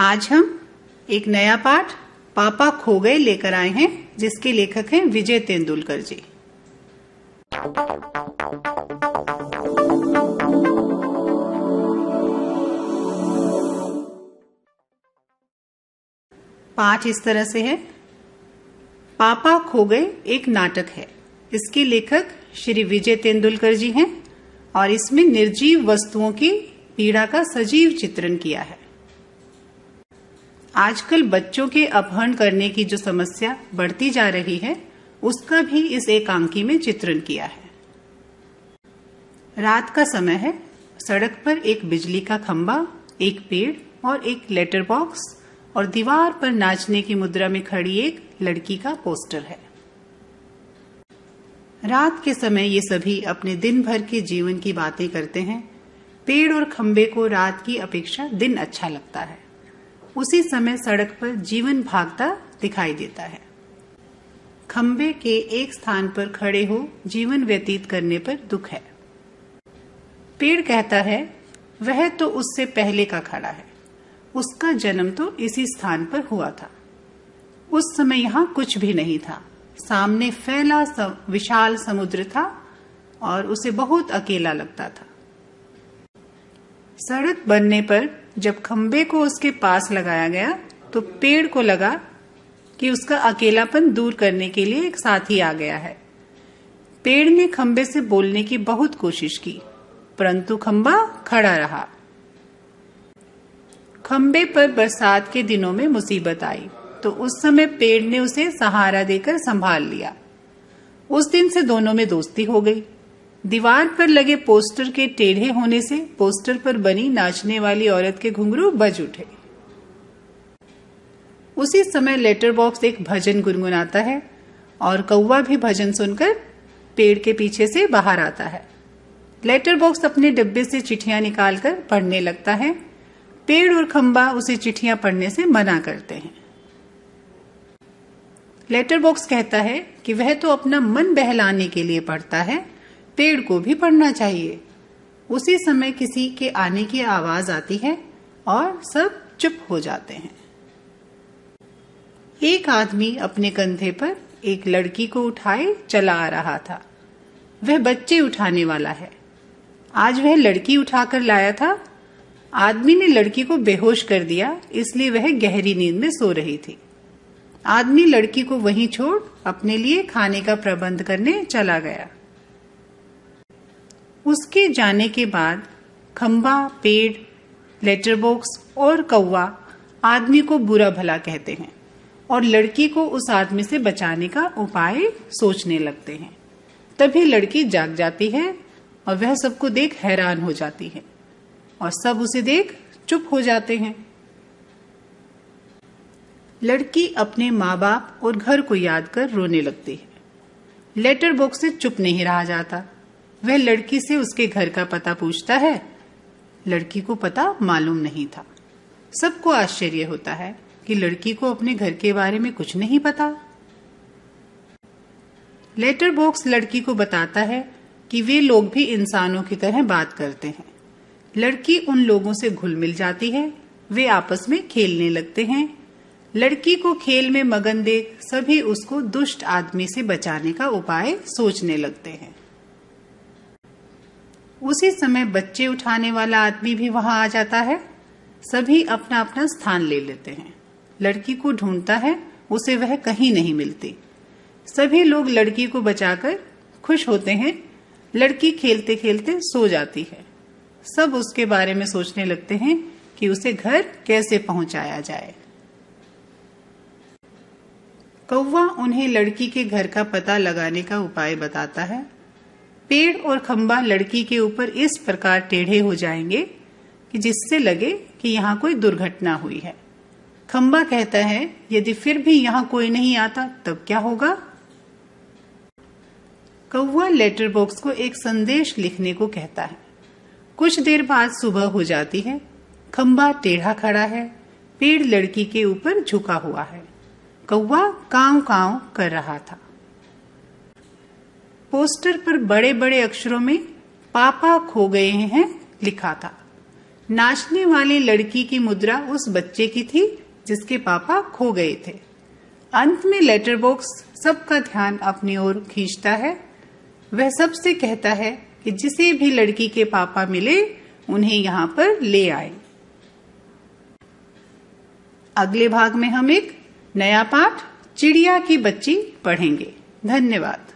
आज हम एक नया पाठ पापा खो गए लेकर आए हैं, जिसके लेखक हैं विजय तेंदुलकर जी। पाठ इस तरह से है। पापा खो गए एक नाटक है। इसके लेखक श्री विजय तेंदुलकर जी हैं और इसमें निर्जीव वस्तुओं की पीड़ा का सजीव चित्रण किया है। आजकल बच्चों के अपहरण करने की जो समस्या बढ़ती जा रही है, उसका भी इस एकांकी में चित्रण किया है। रात का समय है। सड़क पर एक बिजली का खंबा, एक पेड़ और एक लेटर बॉक्स और दीवार पर नाचने की मुद्रा में खड़ी एक लड़की का पोस्टर है। रात के समय ये सभी अपने दिन भर के जीवन की बातें करते हैं। पेड़ और खंबे को रात की अपेक्षा दिन अच्छा लगता है। उसी समय सड़क पर जीवन भागता दिखाई देता है। खंबे के एक स्थान पर खड़े हो जीवन व्यतीत करने पर दुख है। पेड़ कहता है वह तो उससे पहले का खड़ा है। उसका जन्म तो इसी स्थान पर हुआ था। उस समय यहाँ कुछ भी नहीं था। सामने फैला सम, विशाल समुद्र था और उसे बहुत अकेला लगता था। सड़क बनने पर जब खंबे को उसके पास लगाया गया तो पेड़ को लगा कि उसका अकेलापन दूर करने के लिए एक साथी आ गया है। पेड़ ने खंबे से बोलने की बहुत कोशिश की, परंतु खंबा खड़ा रहा। खंबे पर बरसात के दिनों में मुसीबत आई तो उस समय पेड़ ने उसे सहारा देकर संभाल लिया। उस दिन से दोनों में दोस्ती हो गई। दीवार पर लगे पोस्टर के टेढ़े होने से पोस्टर पर बनी नाचने वाली औरत के घुंघरू बज उठे। उसी समय लेटर बॉक्स एक भजन गुनगुनाता है और कौवा भी भजन सुनकर पेड़ के पीछे से बाहर आता है। लेटर बॉक्स अपने डिब्बे से चिट्ठियाँ निकालकर पढ़ने लगता है। पेड़ और खंबा उसे चिट्ठियाँ पढ़ने से मना करते हैं। लेटर बॉक्स कहता है कि वह तो अपना मन बहलाने के लिए पढ़ता है पेड़ को भी पढ़ना चाहिए। उसी समय किसी के आने की आवाज़ आती है और सब चुप हो जाते हैं। एक आदमी अपने कंधे पर एक लड़की को उठाए, चला आ रहा था। वह बच्चे उठाने वाला है। आज वह लड़की उठाकर लाया था। आदमी ने लड़की को बेहोश कर दिया, इसलिए वह गहरी नींद में सो रही थी। आदमी लड़की को वहीं छोड़ अपने लिए खाने का प्रबंध करने चला गया। उसके जाने के बाद खंबा, पेड़ लेटर बॉक्स और कौवा आदमी को बुरा भला कहते हैं और लड़की को उस आदमी से बचाने का उपाय सोचने लगते हैं। तभी लड़की जाग जाती है और वह सबको देख हैरान हो जाती है और सब उसे देख चुप हो जाते हैं। लड़की अपने माँ बाप और घर को याद कर रोने लगती है। लेटर बॉक्स से चुप नहीं रहा जाता। वह लड़की से उसके घर का पता पूछता है। लड़की को पता मालूम नहीं था। सबको आश्चर्य होता है कि लड़की को अपने घर के बारे में कुछ नहीं पता। लेटर बॉक्स लड़की को बताता है कि वे लोग भी इंसानों की तरह बात करते हैं। लड़की उन लोगों से घुल मिल जाती है, वे आपस में खेलने लगते हैं। लड़की को खेल में मगन देख सभी उसको दुष्ट आदमी से बचाने का उपाय सोचने लगते हैं। उसी समय बच्चे उठाने वाला आदमी भी वहाँ आ जाता है। सभी अपना अपना स्थान ले लेते हैं। लड़की को ढूंढता है, उसे वह कहीं नहीं मिलती। सभी लोग लड़की को बचाकर खुश होते हैं। लड़की खेलते खेलते सो जाती है। सब उसके बारे में सोचने लगते हैं कि उसे घर कैसे पहुँचाया जाए। कौवा उन्हें लड़की के घर का पता लगाने का उपाय बताता है। पेड़ और खंबा लड़की के ऊपर इस प्रकार टेढ़े हो जाएँगे कि जिससे लगे कि यहाँ कोई दुर्घटना हुई है। खंबा कहता है, यदि फिर भी यहाँ कोई नहीं आता, तब क्या होगा? कौआ लेटर बॉक्स को एक संदेश लिखने को कहता है। कुछ देर बाद सुबह हो जाती है। खंबा टेढ़ा खड़ा है। पेड़ लड़की के ऊपर झुका हुआ है। कौआ काव काव कर रहा था। पोस्टर पर बड़े बड़े अक्षरों में पापा खो गए हैं लिखा था। नाचने वाली लड़की की मुद्रा उस बच्चे की थी जिसके पापा खो गए थे। अंत में लेटर बॉक्स सबका ध्यान अपनी ओर खींचता है। वह सबसे कहता है कि जिसे भी लड़की के पापा मिले, उन्हें यहाँ पर ले आए। अगले भाग में हम एक नया पाठ चिड़िया की बच्ची पढ़ेंगे। धन्यवाद।